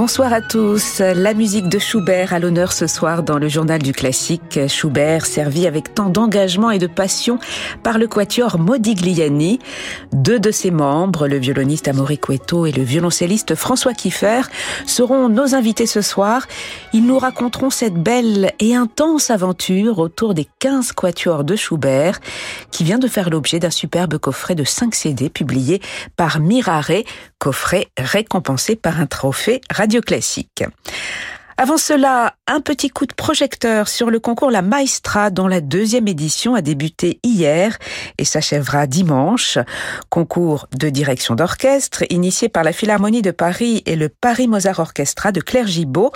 Bonsoir à tous. La musique de Schubert à l'honneur ce soir dans le journal du classique. Schubert servi avec tant d'engagement et de passion par le quatuor Modigliani. Deux de ses membres, le violoniste Amaury Cueto et le violoncelliste François Kiefer, seront nos invités ce soir. Ils nous raconteront cette belle et intense aventure autour des 15 quatuors de Schubert qui vient de faire l'objet d'un superbe coffret de 5 CD publié par Mirare, coffret récompensé par un trophée Radio Classique. Avant cela, un petit coup de projecteur sur le concours La Maestra dont la deuxième édition a débuté hier et s'achèvera dimanche. Concours de direction d'orchestre initié par la Philharmonie de Paris et le Paris Mozart Orchestra de Claire Gibault,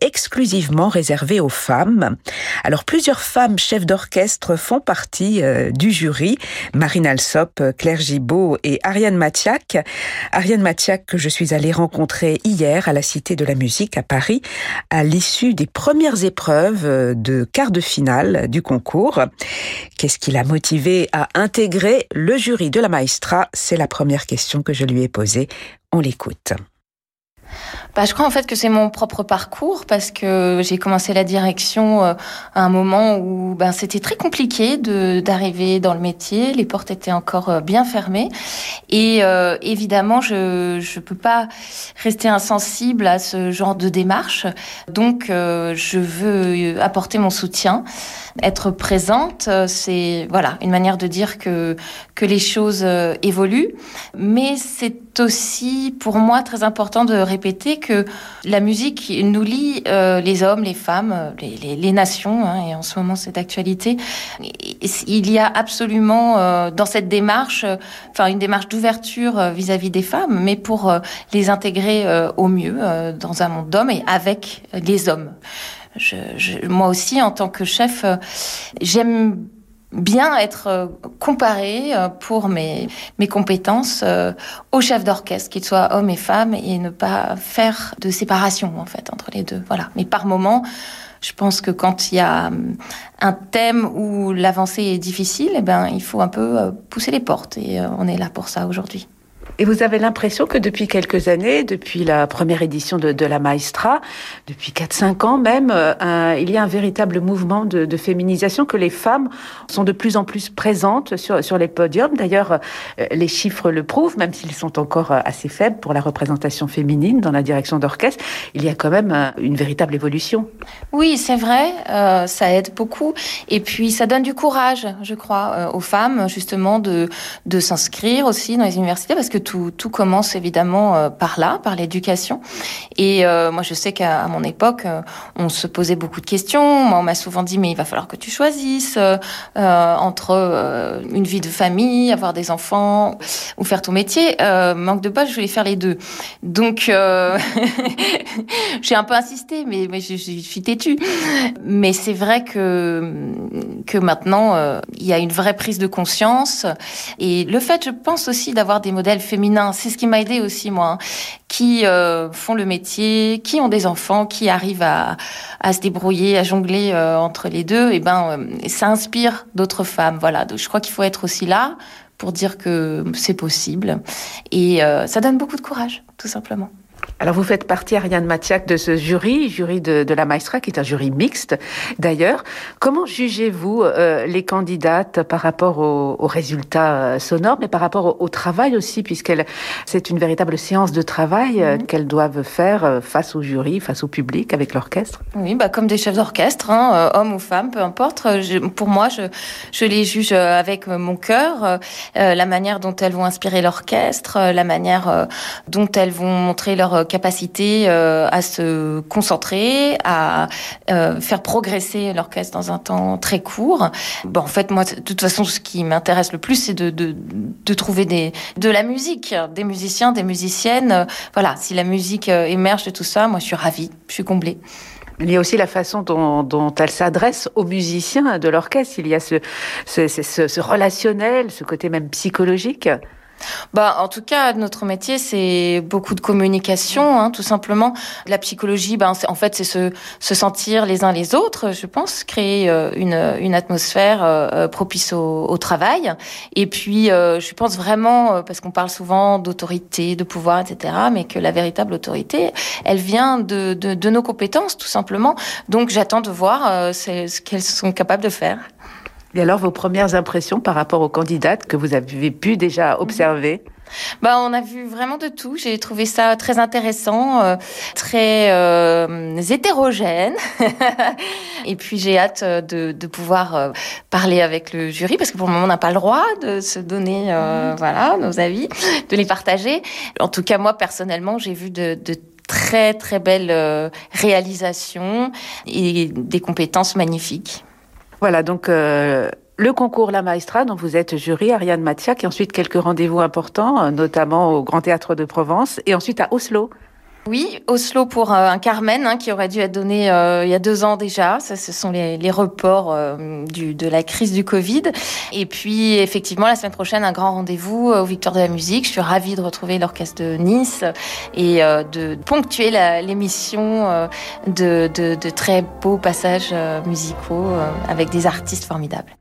exclusivement réservé aux femmes. Alors plusieurs femmes chefs d'orchestre font partie euh, du jury. Marine Alsop, Claire Gibault et Ariane Mathiak. Ariane Mathiak que je suis allée rencontrer hier à la Cité de la Musique à Paris à l'issue des premières épreuves euh, de quart de finale du concours. Qu'est-ce qui l'a motivé à intégrer le jury de la Maestra? C'est la première question que je lui ai posée. On l'écoute. Bah, je crois en fait que c'est mon propre parcours parce que j'ai commencé la direction euh, à un moment où ben, c'était très compliqué d'arriver dans le métier, les portes étaient encore euh, bien fermées. Et euh, évidemment je je peux pas rester insensible à ce genre de démarche. Donc je veux apporter mon soutien, être présente, c'est voilà, une manière de dire que que les choses évoluent, mais c'est aussi pour moi très important de répéter que la musique nous lie euh, les hommes, les femmes, euh, les, nations, hein, et en ce moment c'est d'actualité. Il y a absolument euh, dans cette démarche, enfin une démarche d'ouverture vis-à-vis des femmes, mais pour les intégrer au mieux dans un monde d'hommes et avec les hommes. moi aussi, en tant que chef, j'aime bien être euh, comparé euh, pour mes, mes compétences euh, aux chefs d'orchestre, qu'ils soient hommes et femmes, et ne pas faire de séparation en fait entre les deux. Voilà. Mais par moment, je pense que quand il y a un thème où l'avancée est difficile, eh ben il faut un peu pousser les portes, et on est là pour ça aujourd'hui. Et vous avez l'impression que depuis quelques années, depuis la première édition de, la Maestra, depuis 4-5 ans même, euh, il y a un véritable mouvement de, féminisation, que les femmes sont de plus en plus présentes sur, sur les podiums. D'ailleurs, euh, les chiffres le prouvent, même s'ils sont encore euh, assez faibles pour la représentation féminine dans la direction d'orchestre. Il y a quand même une véritable évolution. Oui, c'est vrai, ça aide beaucoup. Et puis, ça donne du courage, je crois, aux femmes, justement, de, de s'inscrire aussi dans les universités, parce que tout, commence évidemment euh, par là, par l'éducation. Et euh, moi, je sais qu'à mon époque, euh, on se posait beaucoup de questions. Moi, on m'a souvent dit, mais il va falloir que tu choisisses entre une vie de famille, avoir des enfants ou faire ton métier. manque de pas, je voulais faire les deux. Donc, j'ai un peu insisté, mais, je, suis têtue. Mais c'est vrai que que maintenant, il y a une vraie prise de conscience. Et le fait, je pense aussi, d'avoir des modèles féminins c'est ce qui m'a aidé aussi, moi, hein. qui euh, font le métier, qui ont des enfants, qui arrivent à, se débrouiller, à jongler euh, entre les deux. Et ben, euh, ça inspire d'autres femmes. Voilà. Donc, je crois qu'il faut être aussi là pour dire que c'est possible. Et ça donne beaucoup de courage, tout simplement. Alors vous faites partie, Ariane Mathiak, de ce jury, jury de, de, la Maestra, qui est un jury mixte d'ailleurs. Comment jugez-vous euh, les candidates par rapport aux, aux résultats euh, sonores, mais par rapport au, au travail aussi, puisqu'elle c'est une véritable séance de travail euh, mhm. qu'elles doivent faire face au jury, face au public, avec l'orchestre? Oui, bah comme des chefs d'orchestre, hein, hommes ou femmes, peu importe. Je, pour moi, je, je les juge avec mon cœur, la manière dont elles vont inspirer l'orchestre, la manière dont elles vont montrer leur capacité euh, à se concentrer, à euh, faire progresser l'orchestre dans un temps très court. Bon, en fait, moi, de toute façon, ce qui m'intéresse le plus, c'est de, de, trouver des, de la musique, des musiciens, des musiciennes. Voilà, si la musique euh, émerge de tout ça, moi, je suis ravie, je suis comblée. Il y a aussi la façon dont, elle s'adresse aux musiciens de l'orchestre. Il y a ce, ce relationnel, ce côté même psychologique. Bah, en tout cas, notre métier, c'est beaucoup de communication, hein, tout simplement. La psychologie, ben, en fait, c'est se, se sentir les uns les autres, je pense, créer euh, une, une atmosphère euh, euh, propice au, au, travail. Et puis, je pense vraiment, parce qu'on parle souvent d'autorité, de pouvoir, etc., mais que la véritable autorité, elle vient de, de, de nos compétences, tout simplement. Donc, j'attends de voir ce qu'elles sont capables de faire. Et alors, vos premières impressions par rapport aux candidates que vous avez pu déjà observer? Bah, on a vu vraiment de tout. J'ai trouvé ça très intéressant, euh, très euh, hétérogène. et puis j'ai hâte euh, de, de pouvoir euh, parler avec le jury parce que pour le moment on n'a pas le droit de se donner, euh, voilà, nos avis, de les partager. En tout cas, moi personnellement, j'ai vu de, de très très belles réalisations et des compétences magnifiques. Voilà, donc euh, le concours La Maestra, dont vous êtes jury, Ariane Mathiak, et ensuite quelques rendez-vous importants, euh, notamment au Grand Théâtre de Provence, et ensuite à Oslo. Oui, Oslo pour euh, un Carmen hein, qui aurait dû être donné euh, il y a deux ans déjà. Ça, ce sont les, les reports euh, du, de la crise du Covid. Et puis effectivement la semaine prochaine un grand rendez-vous au Victoire de la musique. Je suis ravie de retrouver l'orchestre de Nice et de ponctuer l'émission de, de, de, très beaux passages musicaux avec des artistes formidables.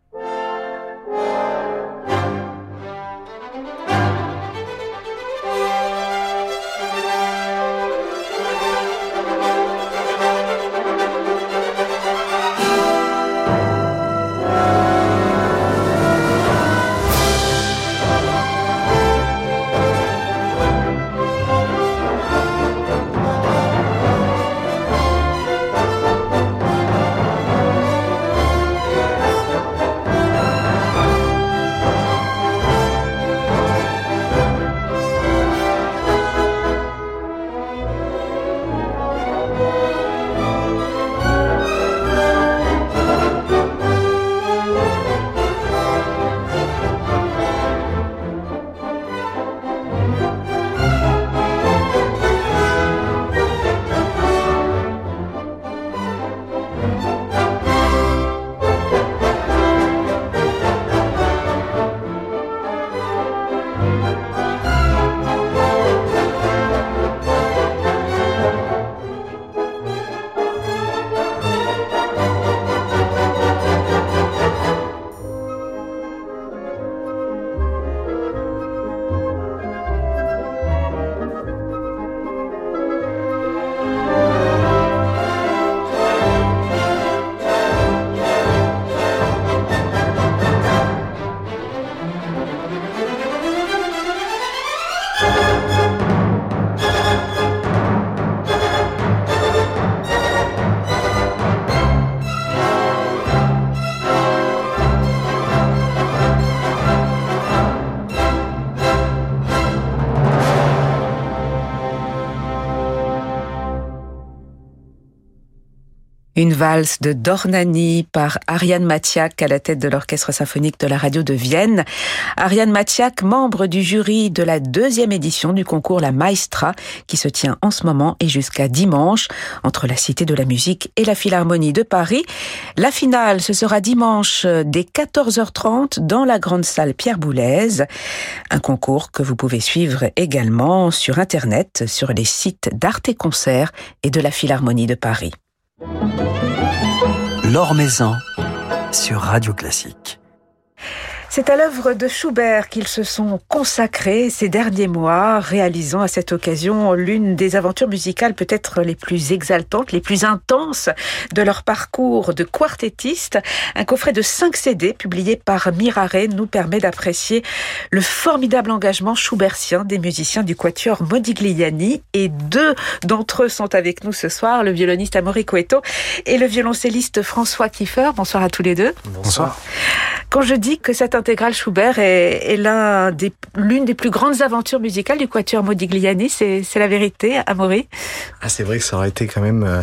Une valse de Dornani par Ariane Matiak à la tête de l'Orchestre symphonique de la radio de Vienne. Ariane Matiak, membre du jury de la deuxième édition du concours La Maestra, qui se tient en ce moment et jusqu'à dimanche entre la Cité de la Musique et la Philharmonie de Paris. La finale, ce sera dimanche dès 14h30 dans la grande salle Pierre Boulez. Un concours que vous pouvez suivre également sur Internet, sur les sites d'Arte Concert et de la Philharmonie de Paris. Maison sur Radio Classique. C'est à l'œuvre de Schubert qu'ils se sont consacrés ces derniers mois, réalisant à cette occasion l'une des aventures musicales peut-être les plus exaltantes, les plus intenses de leur parcours de quartettiste. Un coffret de 5 CD publié par Mirare nous permet d'apprécier le formidable engagement schubertien des musiciens du quatuor Modigliani et deux d'entre eux sont avec nous ce soir, le violoniste Amaury Coeto et le violoncelliste François Kiefer. Bonsoir à tous les deux. Bonsoir. Quand je dis que cette intégrale Schubert est, est l'un des, l'une des plus grandes aventures musicales du Quatuor Modigliani. C'est, la vérité, Amaury ah, C'est vrai que ça aurait été quand même euh,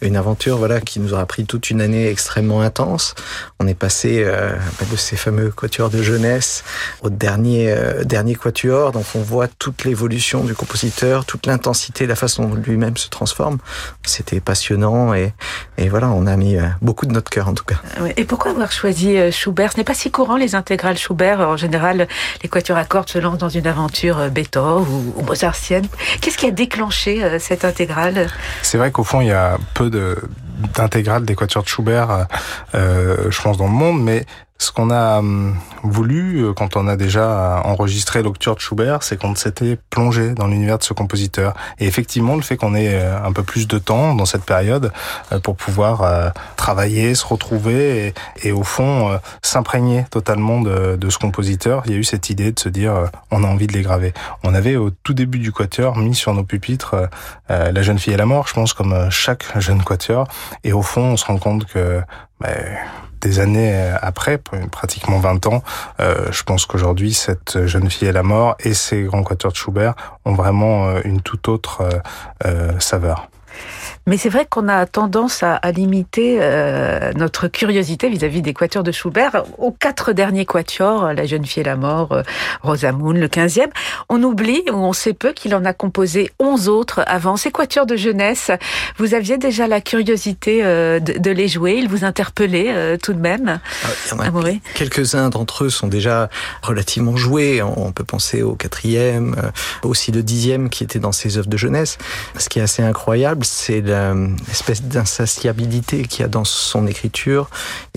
une aventure voilà, qui nous aura pris toute une année extrêmement intense. On est passé euh, de ces fameux quatuors de jeunesse au dernier, euh, dernier quatuor. Donc on voit toute l'évolution du compositeur, toute l'intensité, la façon dont lui-même se transforme. C'était passionnant et Et voilà, on a mis beaucoup de notre cœur en tout cas. Et pourquoi avoir choisi Schubert? Ce n'est pas si courant les Schubert. En général, les quatuors à cordes se lancent dans une aventure Beethoven ou, mozartienne. Qu'est-ce qui a déclenché cette intégrale? C'est vrai qu'au fond, il y a peu de d'intégrales des quatuors de Schubert, euh, je pense, dans le monde, mais ce qu'on a hum, voulu euh, quand on a déjà enregistré l'octure de Schubert, c'est qu'on s'était plongé dans l'univers de ce compositeur. Et effectivement, le fait qu'on ait euh, un peu plus de temps dans cette période euh, pour pouvoir travailler, se retrouver et, au fond s'imprégner totalement de, de, ce compositeur, il y a eu cette idée de se dire on a envie de les graver. On avait au tout début du quatuor mis sur nos pupitres La jeune fille et la mort, je pense comme chaque jeune quatuor. Et au fond, on se rend compte que ben, des années après, pratiquement 20 ans, euh, je pense qu'aujourd'hui, cette jeune fille est la mort et ces grands quatuors de Schubert ont vraiment euh, une toute autre euh, saveur. Mais c'est vrai qu'on a tendance à, à limiter euh, notre curiosité vis-à-vis des quatuors de Schubert aux quatre derniers quatuors, La jeune fille et la mort, euh, Rosamund, le 15e. On oublie, ou on sait peu, qu'il en a composé onze autres avant. Ces quatuors de jeunesse, vous aviez déjà la curiosité euh, de, de, les jouer, ils vous interpellaient euh, tout de même ah, Quelques-uns d'entre eux sont déjà relativement joués. On peut penser au quatrième, euh, aussi le dixième qui était dans ses œuvres de jeunesse. Ce qui est assez incroyable, c'est l'espèce d'insatiabilité qu'il y a dans son écriture.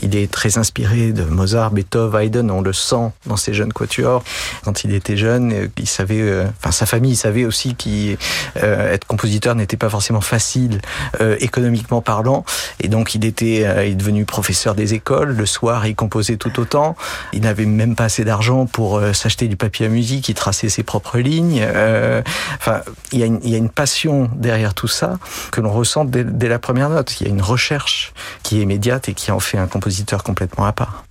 Il est très inspiré de Mozart, Beethoven, Haydn, on le sent dans ses jeunes quatuors. Quand il était jeune, euh, il savait, euh, enfin sa famille savait aussi qu'être euh, compositeur n'était pas forcément facile économiquement parlant, et donc il était, il est devenu professeur des écoles. Le soir, il composait tout autant. Il n'avait même pas assez d'argent pour s'acheter du papier à musique. Il traçait ses propres lignes. Enfin, il y, a une, il y a une passion derrière tout ça que l'on ressent dès, la première note. Il y a une recherche qui est immédiate et qui en fait un compositeur complètement à part.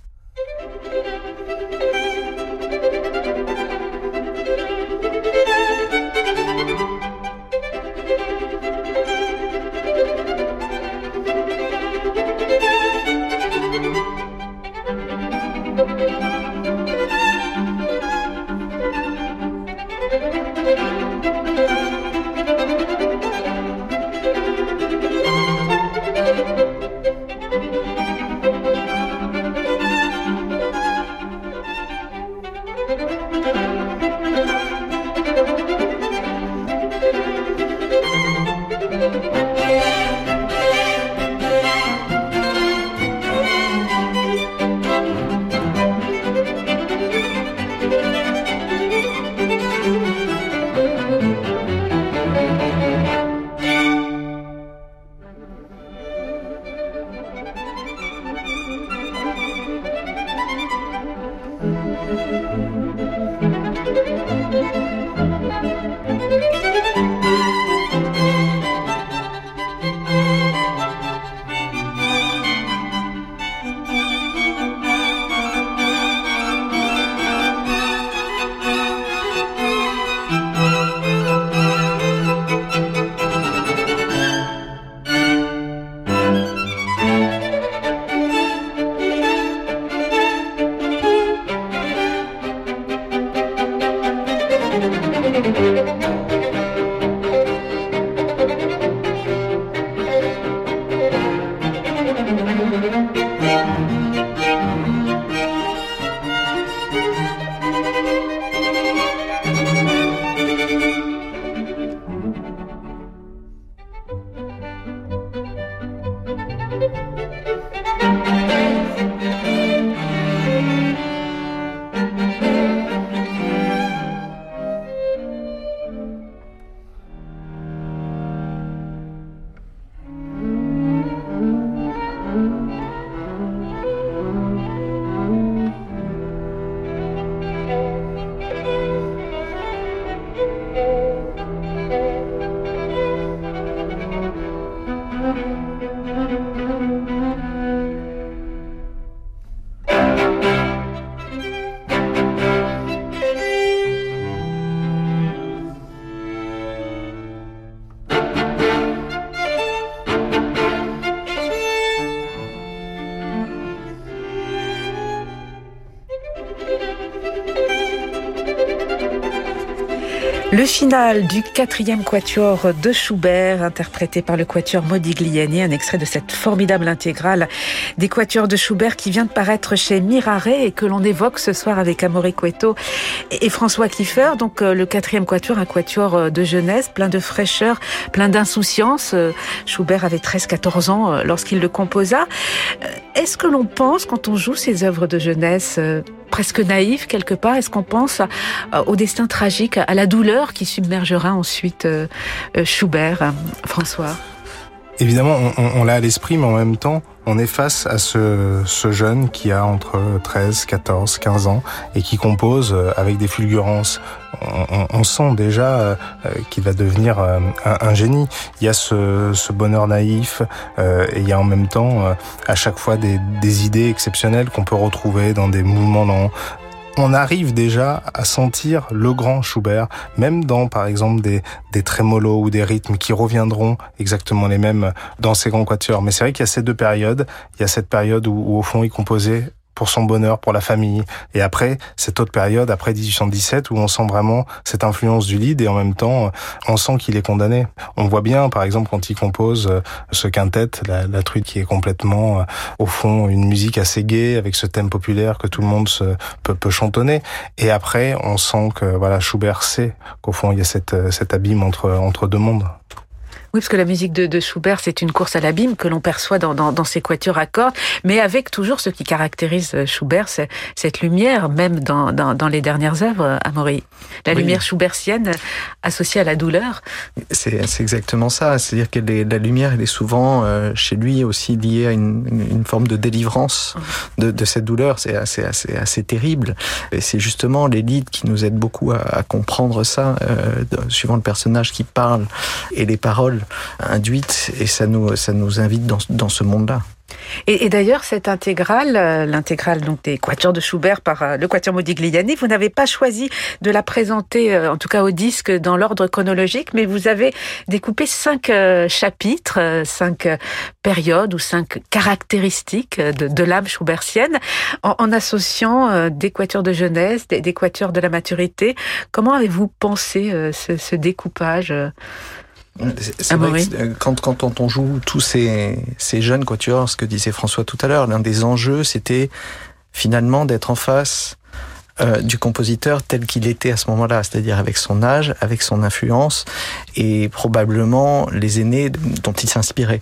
Le final du quatrième quatuor de Schubert, interprété par le quatuor Modigliani, un extrait de cette formidable intégrale des quatuors de Schubert qui vient de paraître chez Mirare et que l'on évoque ce soir avec Amaury Cueto et François Kiefer. Donc euh, le quatrième quatuor, un quatuor euh, de jeunesse, plein de fraîcheur, plein d'insouciance. Euh, Schubert avait 13-14 ans lorsqu'il le composa. Est-ce que l'on pense, quand on joue ces œuvres de jeunesse, presque naïf quelque part. Est-ce qu'on pense au destin tragique, à la douleur qui submergera ensuite euh, euh, Schubert, François? Évidemment, on, l'a à l'esprit, mais en même temps, on est face à ce, jeune qui a entre 13, 14, 15 ans et qui compose euh, avec des fulgurances. On, sent déjà qu'il va devenir un, génie. Il y a ce, bonheur naïf et il y a en même temps à chaque fois des, des idées exceptionnelles qu'on peut retrouver dans des mouvements on arrive déjà à sentir le grand Schubert, même dans, par exemple, des, des trémolos ou des rythmes qui reviendront exactement les mêmes dans ces grands quatuors. Mais c'est vrai qu'il y a ces deux périodes. Il y a cette période où, où au fond, il composait pour son bonheur, pour la famille. Et après, cette autre période, après 1817, où on sent vraiment cette influence du lead et en même temps, on sent qu'il est condamné. On voit bien, par exemple, quand il compose euh, ce quintet, la, la truite qui est complètement, euh, au fond, une musique assez gaie, avec ce thème populaire que tout le monde se, peut, peut chantonner. Et après, on sent que, voilà, Schubert sait qu'au fond, il y a cette, euh, cet abîme entre, entre deux mondes. Oui, parce que la musique de, de Schubert, c'est une course à l'abîme que l'on perçoit dans, dans, dans, ses quatuors à cordes, mais avec toujours ce qui caractérise euh, Schubert, c'est cette lumière, même dans, dans, dans les dernières œuvres, Amaury. La lumière schubertienne associée à la douleur. C'est exactement ça. C'est-à-dire que la lumière, elle est souvent euh, chez lui aussi liée à une, une forme de délivrance de, de cette douleur. C'est assez, assez, assez terrible. Et c'est justement les leads qui nous aident beaucoup à, à comprendre ça, euh, suivant le personnage qui parle et les paroles induite et ça nous, ça nous invite dans, dans ce monde-là. Et, d'ailleurs, cette intégrale, euh, l'intégrale donc des quatuors de Schubert par euh, le quatuor Modigliani, vous n'avez pas choisi de la présenter, euh, en tout cas au disque, dans l'ordre chronologique, mais vous avez découpé cinq chapitres, cinq périodes ou cinq caractéristiques de, l'âme schubertienne, en, associant des quatuors de jeunesse, des, des quatuors de la maturité. Comment avez-vous pensé ce découpage c'est vrai que quand, quand on joue tous ces, ces jeunes quatuors, ce que disait François tout à l'heure, l'un des enjeux, c'était finalement d'être en face euh, du compositeur tel qu'il était à ce moment-là, c'est-à-dire avec son âge, avec son influence et probablement les aînés dont il s'inspirait.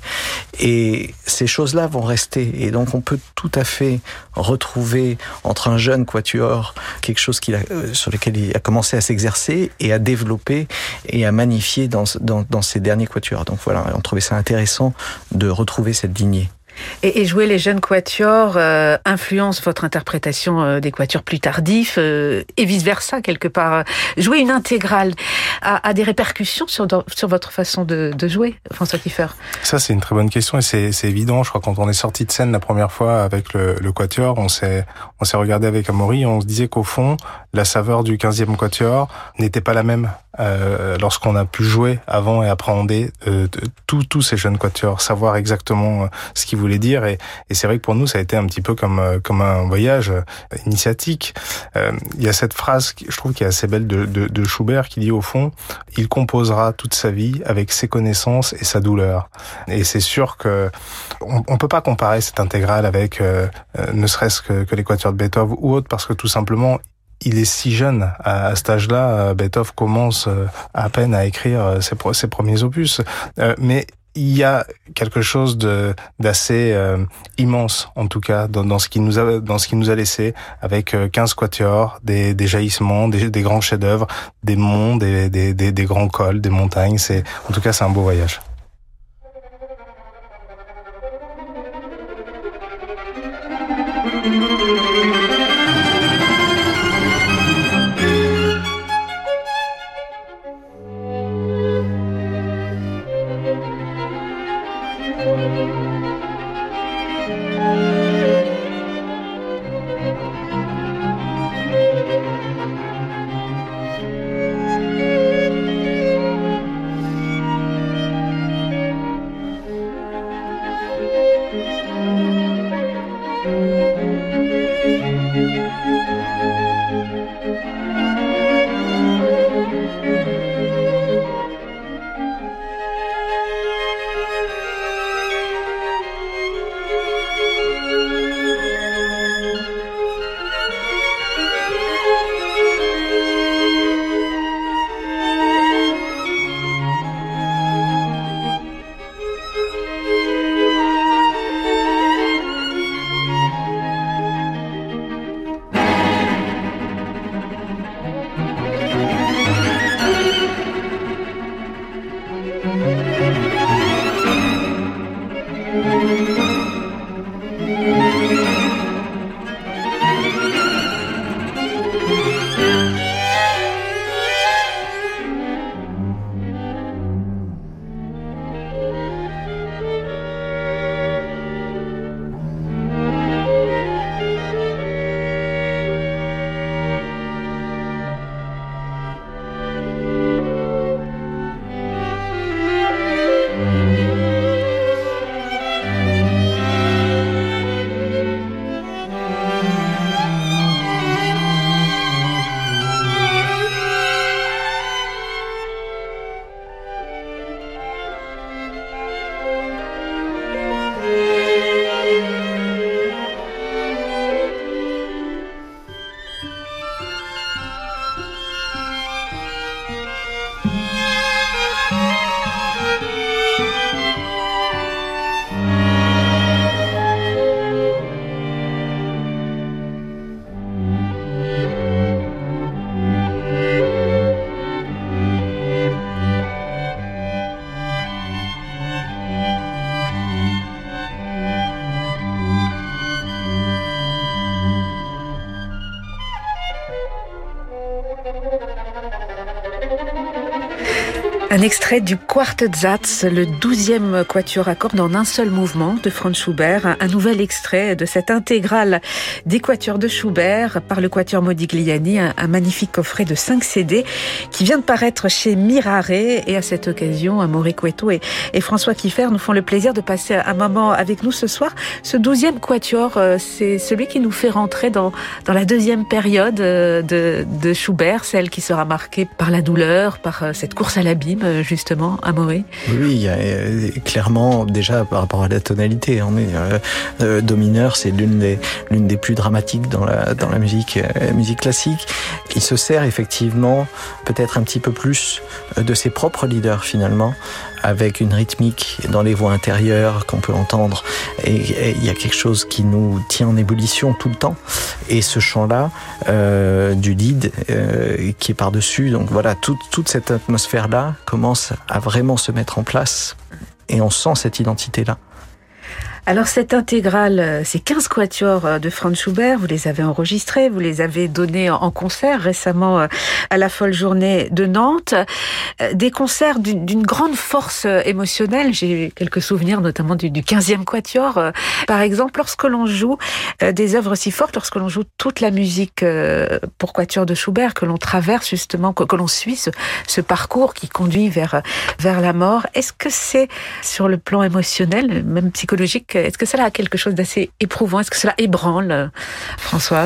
Et ces choses-là vont rester. Et donc on peut tout à fait retrouver entre un jeune quatuor quelque chose qu'il a, euh, sur lequel il a commencé à s'exercer et à développer et à magnifier dans, dans, dans derniers quatuors. Donc voilà, on trouvait ça intéressant de retrouver cette lignée. Et, et, jouer les jeunes quatuors euh, influence votre interprétation euh, des quatuors plus tardifs euh, et vice versa quelque part. Jouer une intégrale a, a des répercussions sur, sur votre façon de, de jouer, François Kiefer? Ça c'est une très bonne question et c'est évident. Je crois quand on est sorti de scène la première fois avec le, le quatuor, on s'est regardé avec Amaury, on se disait qu'au fond la saveur du 15e quatuor n'était pas la même euh, lorsqu'on a pu jouer avant et appréhender euh, tous ces jeunes quatuors, savoir exactement euh, ce qu'ils voulaient dire. Et, et c'est vrai que pour nous, ça a été un petit peu comme euh, comme un voyage initiatique. Il y a cette phrase, je trouve, qui est assez belle de, de, de Schubert, qui dit au fond, il composera toute sa vie avec ses connaissances et sa douleur. Et c'est sûr que on, on peut pas comparer cette intégrale avec ne serait-ce que, que les quatuors de Beethoven ou autre, parce que tout simplement, il est si jeune. À, à cet âge-là, euh, Beethoven commence euh, à peine à écrire euh, ses, ses premiers opus. mais il y a quelque chose de d'assez immense en tout cas dans, dans, ce qui nous a dans ce nous a laissé avec 15 quatuors, des, des jaillissements, des, des grands chefs-d'œuvre, des monts, des, des, des grands cols, des montagnes. C'est en tout cas c'est un beau voyage. Un extrait du Quartetzatz, le douzième quatuor à cordes en un seul mouvement de Franz Schubert. Un nouvel extrait de cette intégrale des quatuors de Schubert par le quatuor Modigliani, un, magnifique coffret de 5 CD qui vient de paraître chez Mirare. Et à cette occasion, Amaury Cueto et, François Kiffer nous font le plaisir de passer un moment avec nous ce soir. Ce douzième quatuor, euh, c'est celui qui nous fait rentrer dans, la deuxième période euh, de, de Schubert, celle qui sera marquée par la douleur, par euh, cette course à l'abîme euh, justement, Amaury Oui, euh, clairement déjà par rapport à la tonalité, on est euh, do mineur, c'est l'une des l'une des plus dramatiques dans la dans la musique musique classique. Il se sert effectivement peut-être un petit peu plus de ses propres leaders finalement avec une rythmique dans les voix intérieures qu'on peut entendre. Et il y a quelque chose qui nous tient en ébullition tout le temps. Et ce chant-là du lead qui est par-dessus. Donc voilà toute cette atmosphère-là commence à vraiment se mettre en place et on sent cette identité-là. Alors cette intégrale, ces 15 quatuors de Franz Schubert, vous les avez enregistrés, vous les avez donnés en concert récemment à la folle journée de Nantes. Des concerts d'une grande force émotionnelle. J'ai quelques souvenirs notamment du, du 15e quatuor. Par exemple, lorsque l'on joue des œuvres si fortes, lorsque l'on joue toute la musique pour quatuor de Schubert, que l'on traverse justement, que, l'on suit ce, parcours qui conduit vers la mort, est-ce que c'est sur le plan émotionnel, même psychologique, est-ce que cela a quelque chose d'assez éprouvant? Est-ce que cela ébranle, François?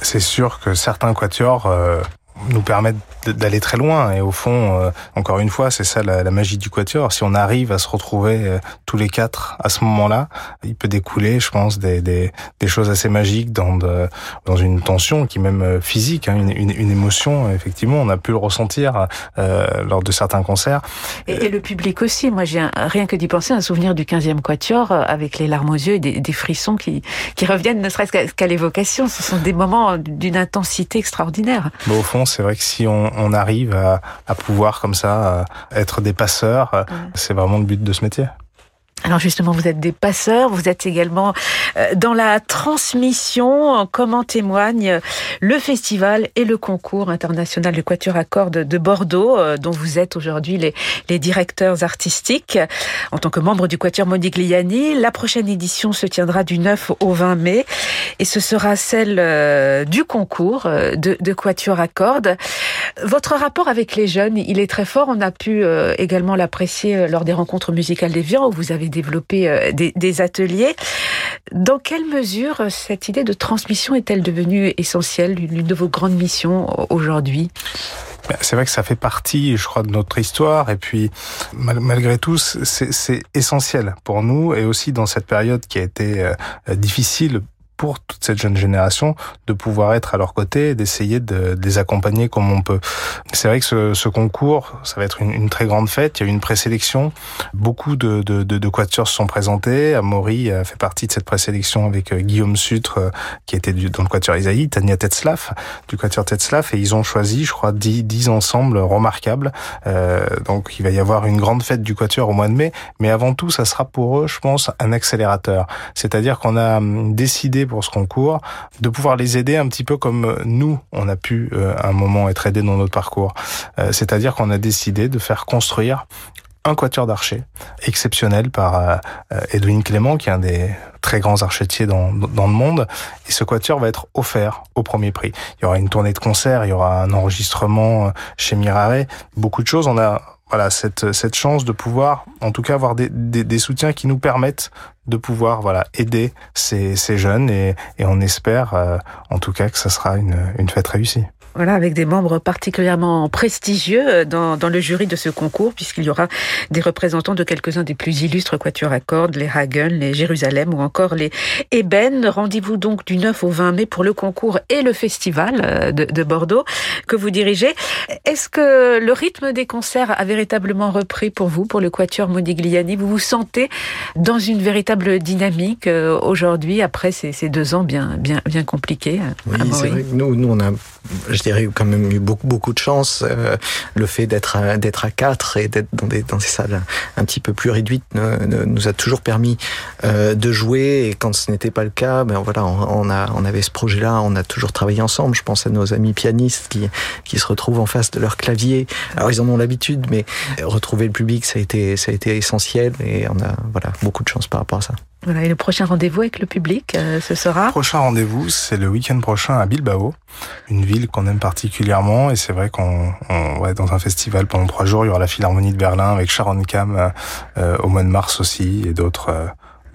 C'est sûr que certains quatuors euh, nous permettent d'aller très loin. Et au fond, euh, encore une fois, c'est ça la, la, magie du quatuor. Si on arrive à se retrouver euh, tous les quatre à ce moment-là, il peut découler, je pense, des, des, des choses assez magiques dans, de, dans une tension qui est même euh, physique, hein, une, une, une, émotion. Effectivement, on a pu le ressentir euh, lors de certains concerts. Et, et le public aussi. Moi, j'ai rien que d'y penser, un souvenir du 15e quatuor avec les larmes aux yeux et des, des frissons qui, qui reviennent, ne serait-ce qu'à qu l'évocation. Ce sont des moments d'une intensité extraordinaire. Bon, au fond, c'est vrai que si on, on arrive à, à, pouvoir comme ça être des passeurs, ouais. c'est vraiment le but de ce métier. Alors justement, vous êtes des passeurs, vous êtes également dans la transmission, comme en témoigne le festival et le concours international de quatuor à cordes de Bordeaux, dont vous êtes aujourd'hui les, directeurs artistiques. En tant que membre du quatuor Modigliani, la prochaine édition se tiendra du 9 au 20 mai et ce sera celle du concours de, de quatuor à cordes. Votre rapport avec les jeunes, il est très fort. On a pu également l'apprécier lors des rencontres musicales d'Evian où vous avez développer des, des, ateliers. Dans quelle mesure cette idée de transmission est-elle devenue essentielle, l'une de vos grandes missions aujourd'hui? C'est vrai que ça fait partie, je crois, de notre histoire. Et puis, malgré tout, c'est essentiel pour nous et aussi dans cette période qui a été difficile pour toute cette jeune génération de pouvoir être à leur côté et d'essayer de, les accompagner comme on peut. C'est vrai que ce, ce, concours, ça va être une, une, très grande fête. Il y a eu une présélection. Beaucoup de, de, de, de quatuors se sont présentés. Amaury a fait partie de cette présélection avec euh, Guillaume Sutre, euh, qui était dans le quatuor Isaïe, Tania Tetzlaff, du quatuor Tetzlaff, et ils ont choisi, je crois, dix, dix ensembles remarquables. Euh, donc il va y avoir une grande fête du quatuor au mois de mai, mais avant tout, ça sera pour eux, je pense, un accélérateur. C'est-à-dire qu'on a hum, pour ce concours de pouvoir les aider un petit peu comme nous, on a pu à un moment être aidés dans notre parcours. C'est-à-dire qu'on a décidé de faire construire un quatuor d'archers exceptionnel par euh, Edwin Clément, qui est un des très grands archetiers dans, dans le monde. Et ce quatuor va être offert au premier prix. Il y aura une tournée de concert, il y aura un enregistrement chez Mirare, beaucoup de choses. On a voilà cette cette chance de pouvoir, en tout cas, avoir des, des, des soutiens qui nous permettent de pouvoir voilà aider ces, ces jeunes et, et on espère, euh, en tout cas, que ça sera une, une fête réussie. Voilà, avec des membres particulièrement prestigieux dans, dans le jury de ce concours, puisqu'il y aura des représentants de quelques-uns des plus illustres quatuors à cordes, les Hagen, les Jérusalem ou encore les Eben. Rendez-vous donc du 9 au 20 mai pour le concours et le festival de, de Bordeaux que vous dirigez. Est-ce que le rythme des concerts a véritablement repris pour vous, pour le quatuor Modigliani Vous vous sentez dans une véritable dynamique aujourd'hui, après ces, ces, deux ans bien, bien, bien compliqués Oui, c'est vrai que nous, nous, on a je dirais quand même eu beaucoup beaucoup de chance. Euh, le fait d'être à, d'être à quatre et d'être dans des dans des salles un petit peu plus réduites nous a toujours permis euh, de jouer. Et quand ce n'était pas le cas, ben voilà, on, on, a on avait ce projet-là, on a toujours travaillé ensemble. Je pense à nos amis pianistes qui qui se retrouvent en face de leur clavier. Alors ils en ont l'habitude, mais retrouver le public, ça a été ça a été essentiel et on a voilà beaucoup de chance par rapport à ça. Voilà, et le prochain rendez-vous avec le public, euh, ce sera Le prochain rendez-vous, c'est le week-end prochain à Bilbao, une ville qu'on aime particulièrement. Et c'est vrai qu'on on va être dans un festival pendant trois jours. Il y aura la Philharmonie de Berlin avec Sharon Kam euh, au mois de mars aussi et d'autres. Euh,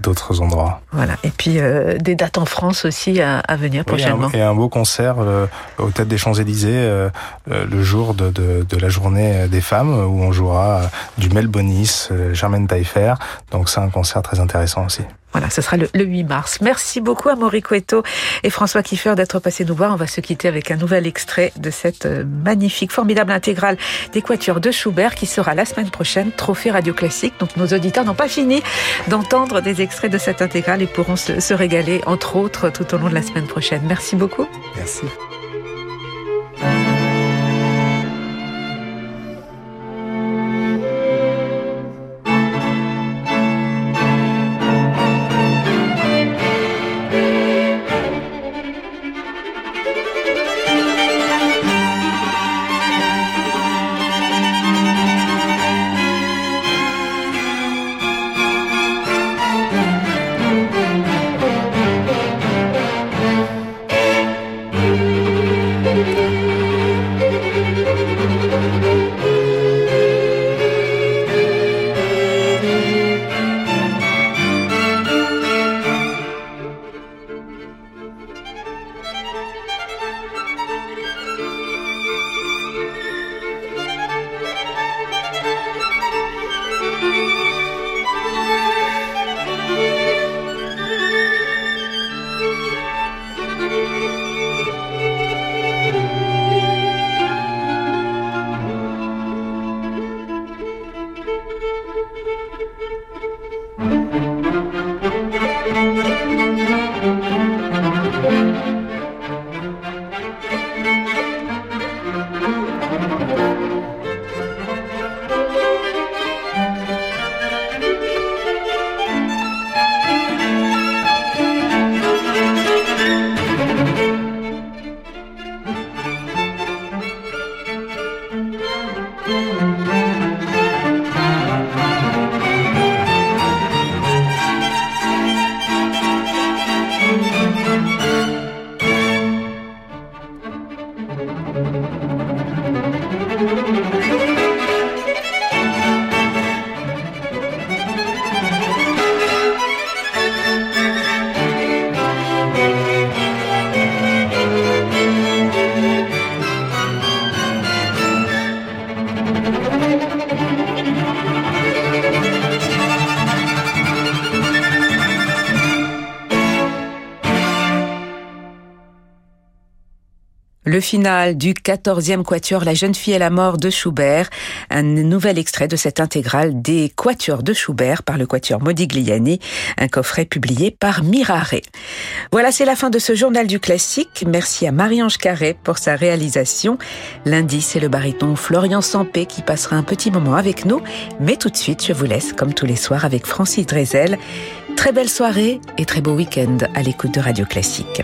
d'autres endroits. Voilà. Et puis euh, des dates en France aussi à, à venir oui, prochainement. Et un, beau concert euh, au Tête des Champs-Élysées euh, le jour de, de, de, la journée des femmes où on jouera du Mel Bonis, Germaine Taillefer. Donc c'est un concert très intéressant aussi. Voilà, ce sera le, le 8 mars. Merci beaucoup à Maurice Cueto et François Kiffer d'être passés nous voir. On va se quitter avec un nouvel extrait de cette magnifique, formidable intégrale des Quatuors de Schubert qui sera la semaine prochaine, Trophée Radio Classique. Donc nos auditeurs n'ont pas fini d'entendre des extraits de cette intégrale et pourront se régaler, entre autres, tout au long de la semaine prochaine. Merci beaucoup. Merci. Le final du 14e quatuor La jeune fille et la mort de Schubert, un nouvel extrait de cette intégrale des quatuors de Schubert par le quatuor Modigliani, un coffret publié par Mirare. Voilà, c'est la fin de ce journal du classique. Merci à Marie-Ange Carré pour sa réalisation. Lundi, c'est le baryton Florian Sampé qui passera un petit moment avec nous, mais tout de suite, je vous laisse comme tous les soirs avec Francis Drezel. Très belle soirée et très beau week-end à l'écoute de Radio Classique.